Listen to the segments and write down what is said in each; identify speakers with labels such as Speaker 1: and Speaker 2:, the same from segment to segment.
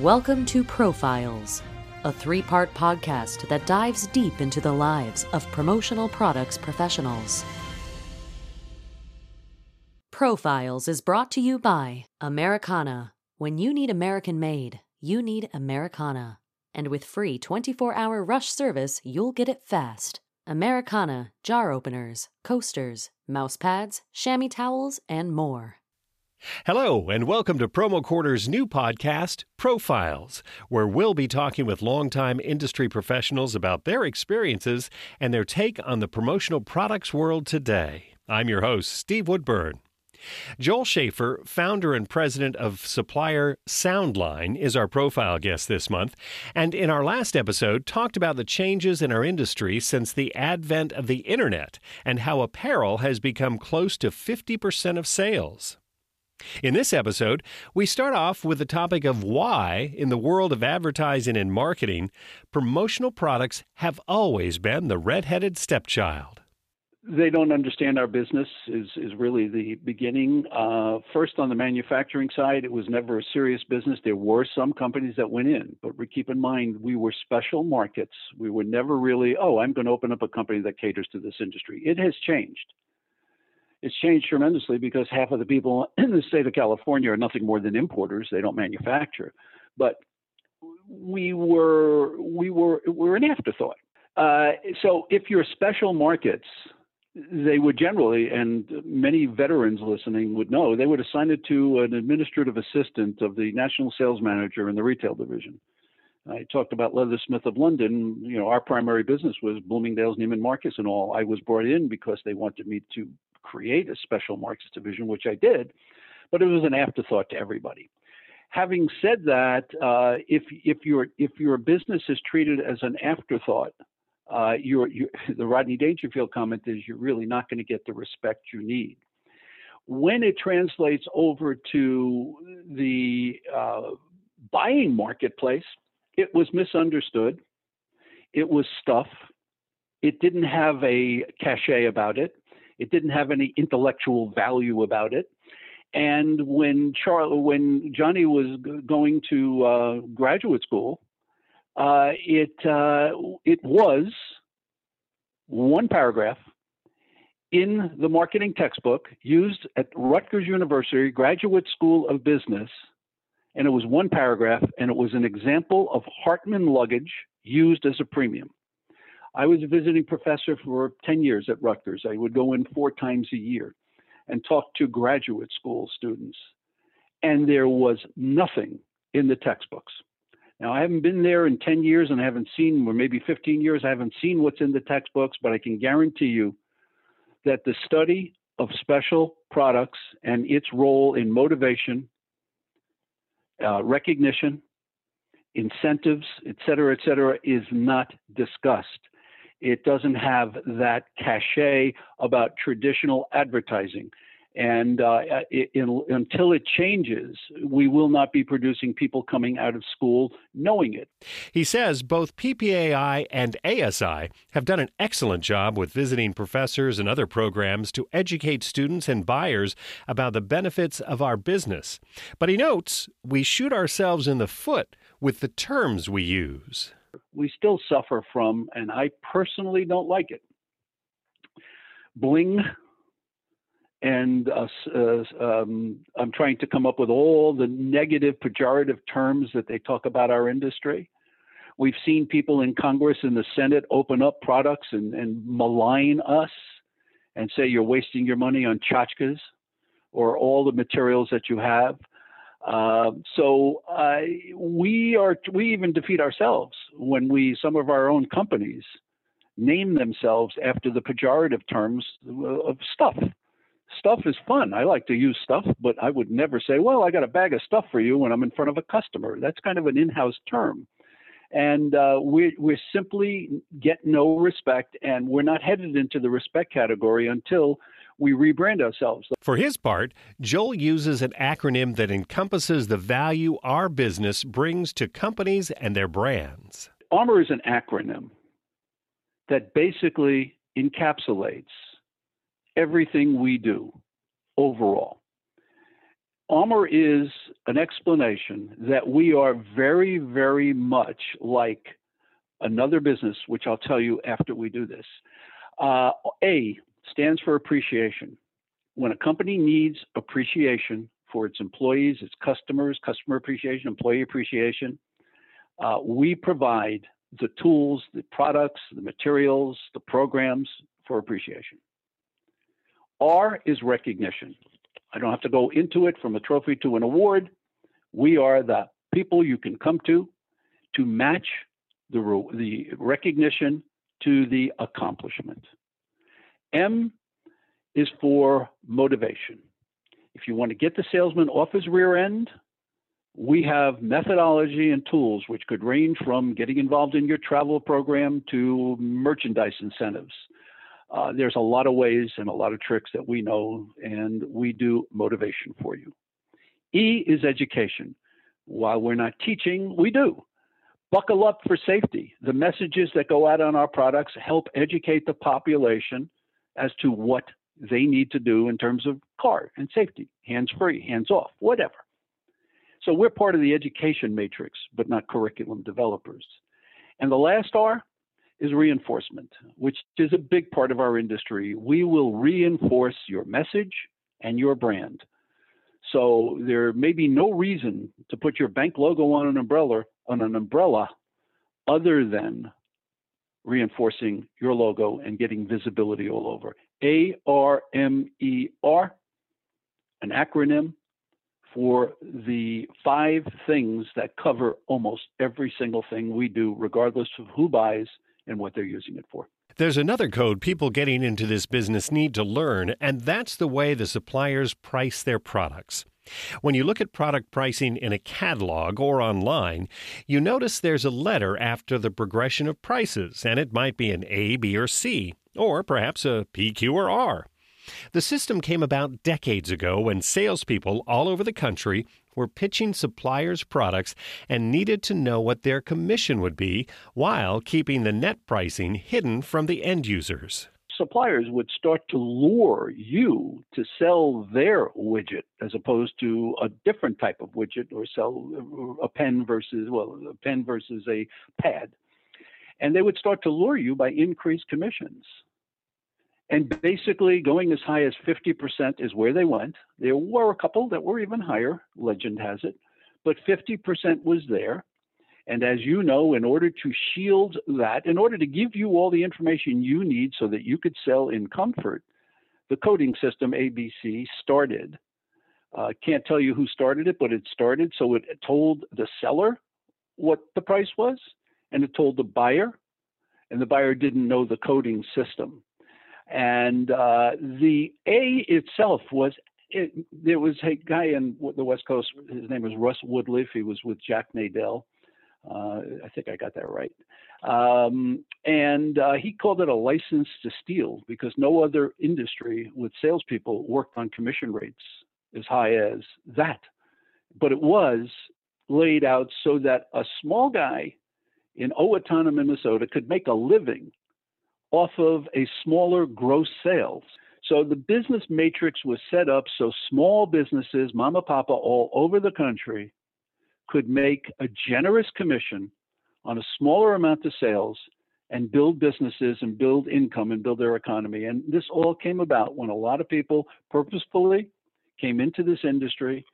Speaker 1: Welcome to Profiles, a three part podcast that dives deep into the lives of promotional products professionals. Profiles is brought to you by Americana. When you need American made, you need Americana. And with free 24 hour rush service, you'll get it fast. Americana, jar openers, coasters, mouse pads, chamois towels, and more.
Speaker 2: Hello, and welcome to Promo Corner's new podcast, Profiles, where we'll be talking with longtime industry professionals about their experiences and their take on the promotional products world today. I'm your host, Steve Woodburn. Joel Schaefer, founder and president of supplier Soundline, is our profile guest this month, and in our last episode talked about the changes in our industry since the advent of the internet and how apparel has become close to 50% of sales. In this episode, we start off with the topic of why, in the world of advertising and marketing, promotional products have always been the red-headed stepchild.
Speaker 3: They don't understand our business is is really the beginning. Uh, first, on the manufacturing side, it was never a serious business. There were some companies that went in, but we keep in mind we were special markets. We were never really, oh, I'm going to open up a company that caters to this industry. It has changed it's changed tremendously because half of the people in the state of California are nothing more than importers. They don't manufacture. But we were we were we're an afterthought. Uh, so if you're special markets, they would generally, and many veterans listening would know, they would assign it to an administrative assistant of the national sales manager in the retail division. I talked about Leathersmith of London. You know, our primary business was Bloomingdale's, Neiman Marcus, and all. I was brought in because they wanted me to create a special markets division, which I did, but it was an afterthought to everybody. Having said that, uh, if if your if your business is treated as an afterthought, uh, you're, you're, the Rodney Dangerfield comment is you're really not going to get the respect you need. When it translates over to the uh, buying marketplace, it was misunderstood. It was stuff. It didn't have a cachet about it. It didn't have any intellectual value about it. And when when Johnny was going to uh, graduate school, uh, it uh, it was one paragraph in the marketing textbook used at Rutgers University Graduate School of Business, and it was one paragraph, and it was an example of Hartmann luggage used as a premium. I was a visiting professor for 10 years at Rutgers. I would go in four times a year and talk to graduate school students. And there was nothing in the textbooks. Now, I haven't been there in 10 years and I haven't seen, or maybe 15 years, I haven't seen what's in the textbooks, but I can guarantee you that the study of special products and its role in motivation, uh, recognition, incentives, et cetera, et cetera, is not discussed. It doesn't have that cachet about traditional advertising. And uh, it, in, until it changes, we will not be producing people coming out of school knowing it.
Speaker 2: He says both PPAI and ASI have done an excellent job with visiting professors and other programs to educate students and buyers about the benefits of our business. But he notes we shoot ourselves in the foot with the terms we use
Speaker 3: we still suffer from, and I personally don't like it. Bling, and uh, uh, um, I'm trying to come up with all the negative, pejorative terms that they talk about our industry. We've seen people in Congress and the Senate open up products and, and malign us and say you're wasting your money on tchotchkes or all the materials that you have. Uh, so uh, we are we even defeat ourselves when we some of our own companies name themselves after the pejorative terms of stuff. Stuff is fun. I like to use stuff, but I would never say, "Well, I got a bag of stuff for you" when I'm in front of a customer. That's kind of an in-house term, and uh, we we simply get no respect, and we're not headed into the respect category until we rebrand ourselves.
Speaker 2: For his part, Joel uses an acronym that encompasses the value our business brings to companies and their brands.
Speaker 3: ARMOR is an acronym that basically encapsulates everything we do overall. Armor is an explanation that we are very, very much like another business, which I'll tell you after we do this. Uh, a stands for appreciation. When a company needs appreciation for its employees, its customers, customer appreciation, employee appreciation, uh, we provide the tools, the products, the materials, the programs for appreciation. R is recognition. I don't have to go into it from a trophy to an award. We are the people you can come to to match the, the recognition to the accomplishment. M is for motivation. If you want to get the salesman off his rear end, we have methodology and tools which could range from getting involved in your travel program to merchandise incentives uh, there's a lot of ways and a lot of tricks that we know, and we do motivation for you. E is education. While we're not teaching, we do. Buckle up for safety. The messages that go out on our products help educate the population as to what they need to do in terms of car and safety, hands free, hands off, whatever. So we're part of the education matrix, but not curriculum developers. And the last R is reinforcement, which is a big part of our industry. We will reinforce your message and your brand. So there may be no reason to put your bank logo on an umbrella on an umbrella other than reinforcing your logo and getting visibility all over. A R M E R, an acronym for the five things that cover almost every single thing we do, regardless of who buys and what they're using it for.
Speaker 2: There's another code people getting into this business need to learn, and that's the way the suppliers price their products. When you look at product pricing in a catalog or online, you notice there's a letter after the progression of prices, and it might be an A, B, or C, or perhaps a P, Q, or R. The system came about decades ago when salespeople all over the country were pitching suppliers products and needed to know what their commission would be while keeping the net pricing hidden from the end users
Speaker 3: suppliers would start to lure you to sell their widget as opposed to a different type of widget or sell uh, a pen versus well a pen versus a pad and they would start to lure you by increased commissions and basically, going as high as 50% is where they went. There were a couple that were even higher, legend has it, but 50% was there. And as you know, in order to shield that, in order to give you all the information you need so that you could sell in comfort, the coding system ABC started. Uh, can't tell you who started it, but it started. So it told the seller what the price was, and it told the buyer, and the buyer didn't know the coding system. And uh, the A itself was it, there was a guy in the West Coast. His name was Russ Woodliff. He was with Jack Nadell. Uh, I think I got that right. Um, and uh, he called it a license to steal because no other industry with salespeople worked on commission rates as high as that. But it was laid out so that a small guy in Owatonna, Minnesota could make a living off of a smaller gross sales. So the business matrix was set up so small businesses, mama papa all over the country, could make a generous commission on a smaller amount of sales and build businesses and build income and build their economy. And this all came about when a lot of people purposefully came into this industry.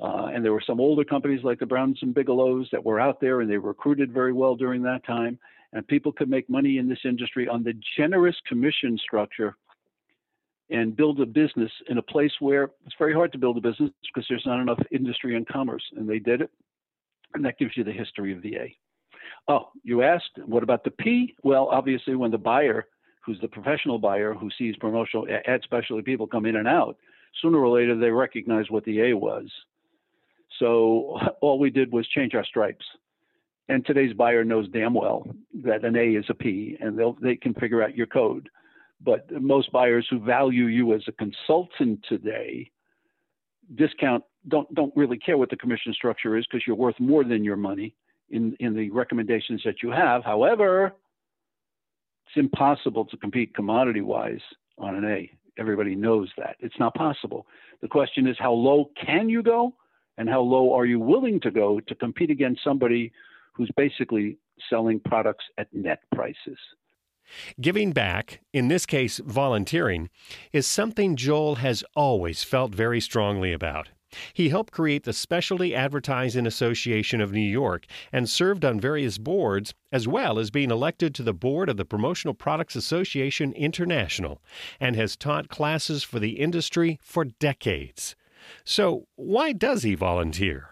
Speaker 3: Uh, and there were some older companies like the Browns and Bigelows that were out there and they recruited very well during that time and people could make money in this industry on the generous commission structure and build a business in a place where it's very hard to build a business because there's not enough industry and commerce. And they did it. And that gives you the history of the A. Oh, you asked, what about the P? Well, obviously, when the buyer, who's the professional buyer who sees promotional ad specialty people come in and out, sooner or later they recognize what the A was. So all we did was change our stripes. And today's buyer knows damn well that an A is a P, and they they can figure out your code. But most buyers who value you as a consultant today discount don't don't really care what the commission structure is because you're worth more than your money in in the recommendations that you have. However, it's impossible to compete commodity wise on an A. Everybody knows that. It's not possible. The question is how low can you go and how low are you willing to go to compete against somebody who's basically selling products at net prices?
Speaker 2: Giving back, in this case volunteering, is something Joel has always felt very strongly about. He helped create the Specialty Advertising Association of New York and served on various boards, as well as being elected to the board of the Promotional Products Association International, and has taught classes for the industry for decades. So, why does he volunteer?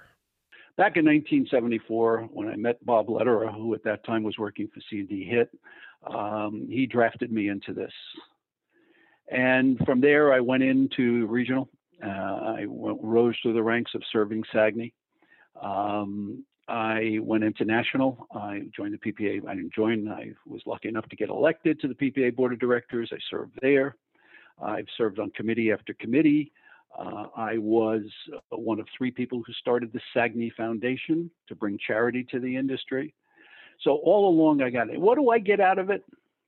Speaker 3: Back in 1974, when I met Bob Lederer, who at that time was working for C&D Hit, um, he drafted me into this. And from there, I went into regional uh, I went, rose through the ranks of serving SAGNY. Um, I went international. I joined the PPA. I didn't join. I was lucky enough to get elected to the PPA board of directors. I served there. I've served on committee after committee. Uh, I was one of three people who started the SAGNY Foundation to bring charity to the industry. So all along, I got it. What do I get out of it?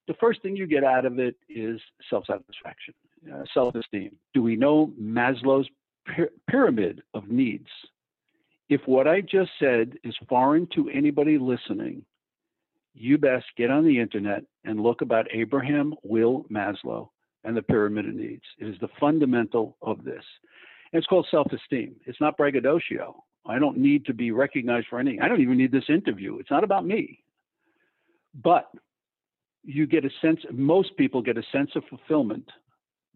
Speaker 3: The first thing you get out of it is self-satisfaction uh, self esteem. Do we know Maslow's pyramid of needs? If what I just said is foreign to anybody listening, you best get on the internet and look about Abraham Will Maslow and the pyramid of needs. It is the fundamental of this. And it's called self esteem. It's not braggadocio. I don't need to be recognized for anything. I don't even need this interview. It's not about me. But you get a sense, most people get a sense of fulfillment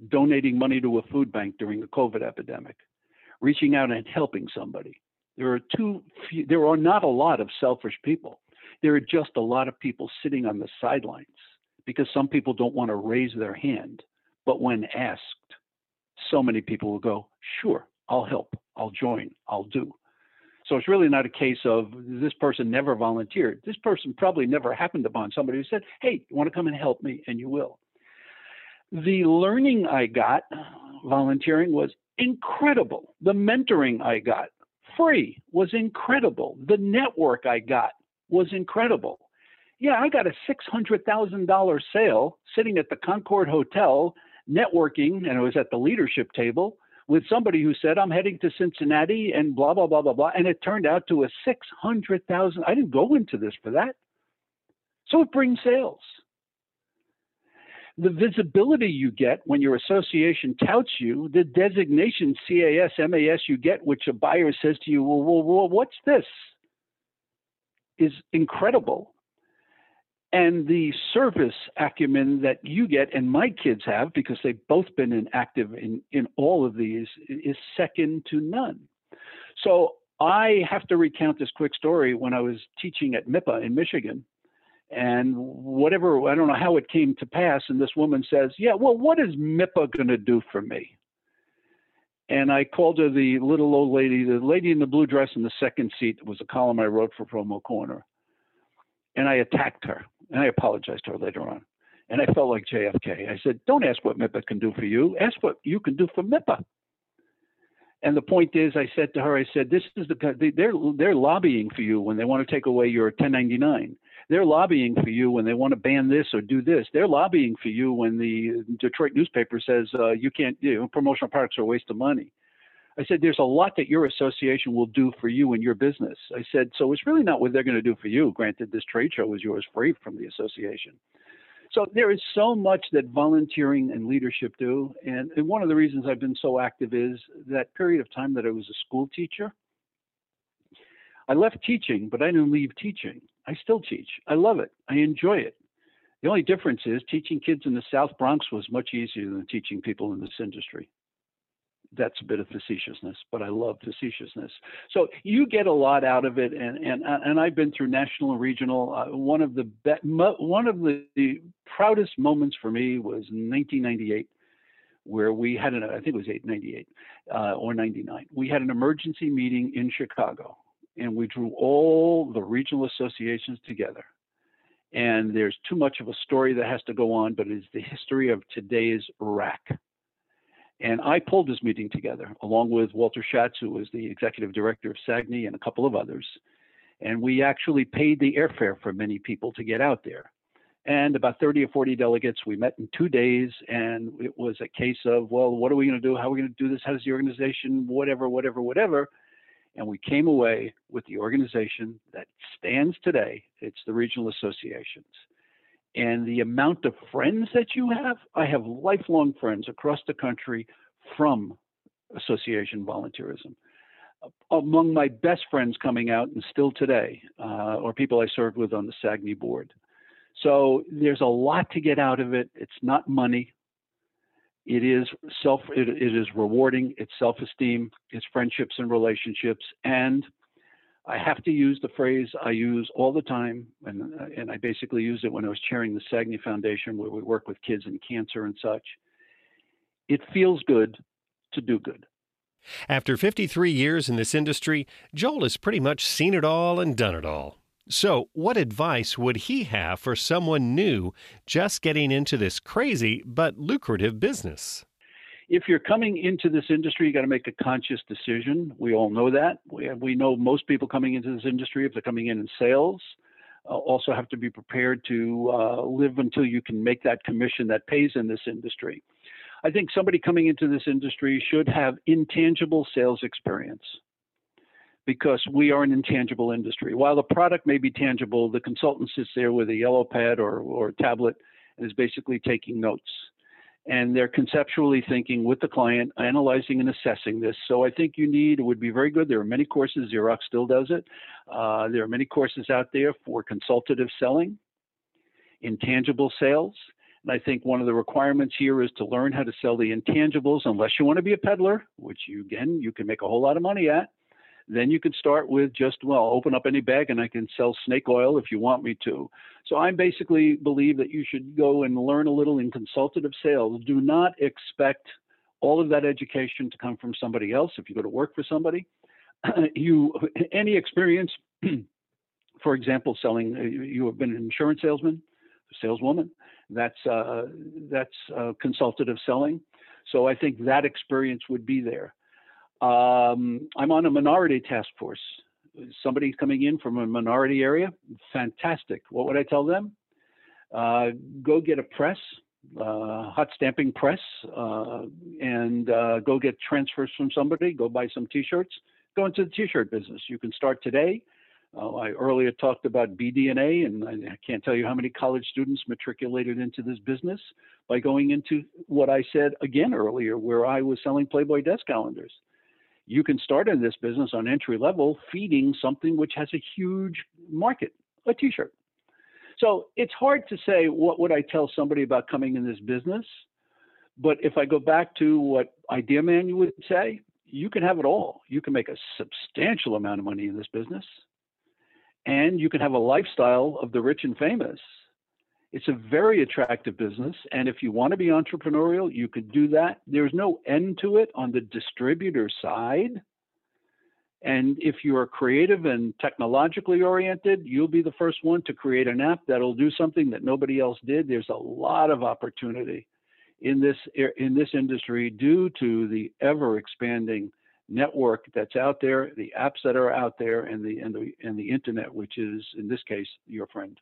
Speaker 3: donating money to a food bank during the COVID epidemic, reaching out and helping somebody. There are too few, there are not a lot of selfish people. There are just a lot of people sitting on the sidelines because some people don't want to raise their hand. But when asked, so many people will go, sure, I'll help, I'll join, I'll do. So it's really not a case of this person never volunteered. This person probably never happened upon somebody who said, hey, you want to come and help me? And you will. The learning I got volunteering was incredible. The mentoring I got free was incredible. The network I got was incredible. Yeah, I got a $600,000 sale sitting at the Concord Hotel networking, and it was at the leadership table with somebody who said, I'm heading to Cincinnati and blah, blah, blah, blah, blah. And it turned out to a 600,000. I didn't go into this for that. So it brings sales the visibility you get when your association touts you, the designation CAS, MAS you get, which a buyer says to you, well, well, well what's this? Is incredible. And the service acumen that you get, and my kids have, because they've both been in active in, in all of these, is second to none. So I have to recount this quick story. When I was teaching at MIPA in Michigan and whatever i don't know how it came to pass and this woman says yeah well what is mipa going to do for me? And i called her the little old lady the lady in the blue dress in the second seat. Was a column i wrote for promo corner. And i attacked her and i apologized to her later on and i felt like jfk i said don't ask what mipa can do for you ask what you can do for mipa and the point is, I said to her, I said, this is the they're they're lobbying for you when they want to take away your 1099. They're lobbying for you when they want to ban this or do this. They're lobbying for you when the Detroit newspaper says uh, you can't, you know, promotional products are a waste of money. I said, there's a lot that your association will do for you and your business. I said, so it's really not what they're going to do for you. Granted, this trade show is yours free from the association. So there is so much that volunteering and leadership do. And, and one of the reasons I've been so active is that period of time that I was a school teacher. I left teaching, but I didn't leave teaching. I still teach. I love it. I enjoy it. The only difference is teaching kids in the South Bronx was much easier than teaching people in this industry. That's a bit of facetiousness, but I love facetiousness. So you get a lot out of it, and and and I've been through national and regional. Uh, one of the be- one of the, the proudest moments for me was 1998 where we had an, I think it was 898 uh, or 99. We had an emergency meeting in Chicago and we drew all the regional associations together. And there's too much of a story that has to go on, but it's the history of today's RAC. And I pulled this meeting together along with Walter Schatz, who was the executive director of SAGNY, and a couple of others. And we actually paid the airfare for many people to get out there. and about 30 or 40 delegates. We met in two days, and it was a case of, well, what are we going to do? How are we going to do this? How does the organization, whatever, whatever, whatever. And we came away with the organization that stands today. It's the regional associations. And the amount of friends that you have, I have lifelong friends across the country from association volunteerism. Among my best friends coming out and still today, uh, or people I served with on the SAGNY board. So there's a lot to get out of it. It's not money. It is self. it, it is rewarding. It's self-esteem. It's friendships and relationships. And I have to use the phrase I use all the time, and uh, and I basically used it when I was chairing the SAGNY Foundation, where we work with kids in cancer and such. It feels good to do good.
Speaker 2: After 53 years in this industry, Joel has pretty much seen it all and done it all. So, what advice would he have for someone new just getting into this crazy but lucrative business?
Speaker 3: If you're coming into this industry, you got to make a conscious decision. We all know that. We, we know most people coming into this industry, if they're coming in in sales, uh, also have to be prepared to uh, live until you can make that commission that pays in this industry. I think somebody coming into this industry should have intangible sales experience because we are an intangible industry. While the product may be tangible, the consultant sits there with a yellow pad or, or tablet and is basically taking notes. And they're conceptually thinking with the client, analyzing and assessing this. So I think you need, it would be very good. There are many courses, Xerox still does it. Uh, there are many courses out there for consultative selling, intangible sales. And I think one of the requirements here is to learn how to sell the intangibles, unless you want to be a peddler, which you, again, you can make a whole lot of money at. Then you can start with just, well, open up any bag and I can sell snake oil if you want me to. So I basically believe that you should go and learn a little in consultative sales. Do not expect all of that education to come from somebody else. If you go to work for somebody, you any experience, for example, selling, you have been an insurance salesman, saleswoman. That's uh, that's uh, consultative selling. So I think that experience would be there. Um, I'm on a minority task force. Somebody's coming in from a minority area. Fantastic. What would I tell them? Uh, go get a press, uh, hot stamping press, uh, and uh, go get transfers from somebody. Go buy some T-shirts. Go into the T-shirt business. You can start today. Uh, I earlier talked about BDNA, and I can't tell you how many college students matriculated into this business by going into what I said again earlier, where I was selling Playboy desk calendars you can start in this business on entry level feeding something which has a huge market, a t-shirt. So it's hard to say what would I tell somebody about coming in this business. But if I go back to what Idea Man would say, you can have it all. You can make a substantial amount of money in this business. And you can have a lifestyle of the rich and famous it's a very attractive business. And if you want to be entrepreneurial, you could do that. There's no end to it on the distributor side. And if you are creative and technologically oriented, you'll be the first one to create an app that'll do something that nobody else did. There's a lot of opportunity in this in this industry due to the ever expanding network that's out there, the apps that are out there, and the and the and the internet, which is in this case your friend.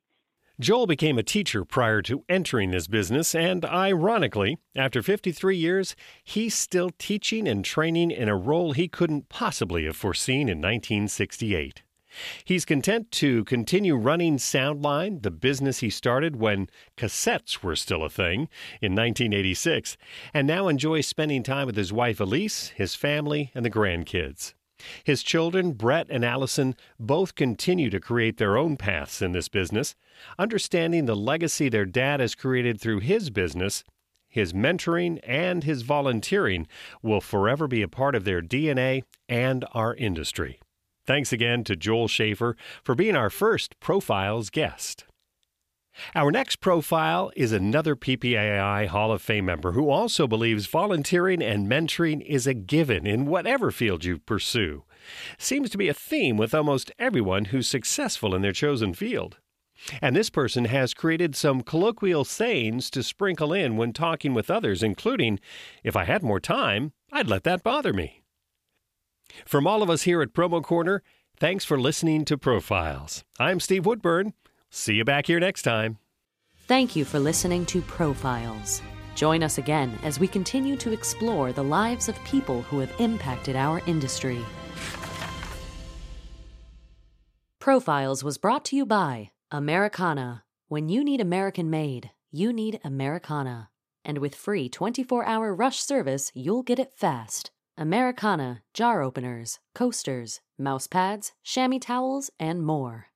Speaker 2: Joel became a teacher prior to entering this business, and ironically, after 53 years, he's still teaching and training in a role he couldn't possibly have foreseen in 1968. He's content to continue running Soundline, the business he started when cassettes were still a thing in 1986, and now enjoys spending time with his wife Elise, his family, and the grandkids. His children, Brett and Allison, both continue to create their own paths in this business, understanding the legacy their dad has created through his business. His mentoring and his volunteering will forever be a part of their DNA and our industry. Thanks again to Joel Schaefer for being our first Profiles guest. Our next profile is another PPAI Hall of Fame member who also believes volunteering and mentoring is a given in whatever field you pursue. Seems to be a theme with almost everyone who's successful in their chosen field. And this person has created some colloquial sayings to sprinkle in when talking with others, including, if I had more time, I'd let that bother me. From all of us here at Promo Corner, thanks for listening to Profiles. I'm Steve Woodburn. See you back here next time.
Speaker 1: Thank you for listening to Profiles. Join us again as we continue to explore the lives of people who have impacted our industry. Profiles was brought to you by Americana. When you need American made, you need Americana. And with free 24 hour rush service, you'll get it fast. Americana, jar openers, coasters, mouse pads, chamois towels, and more.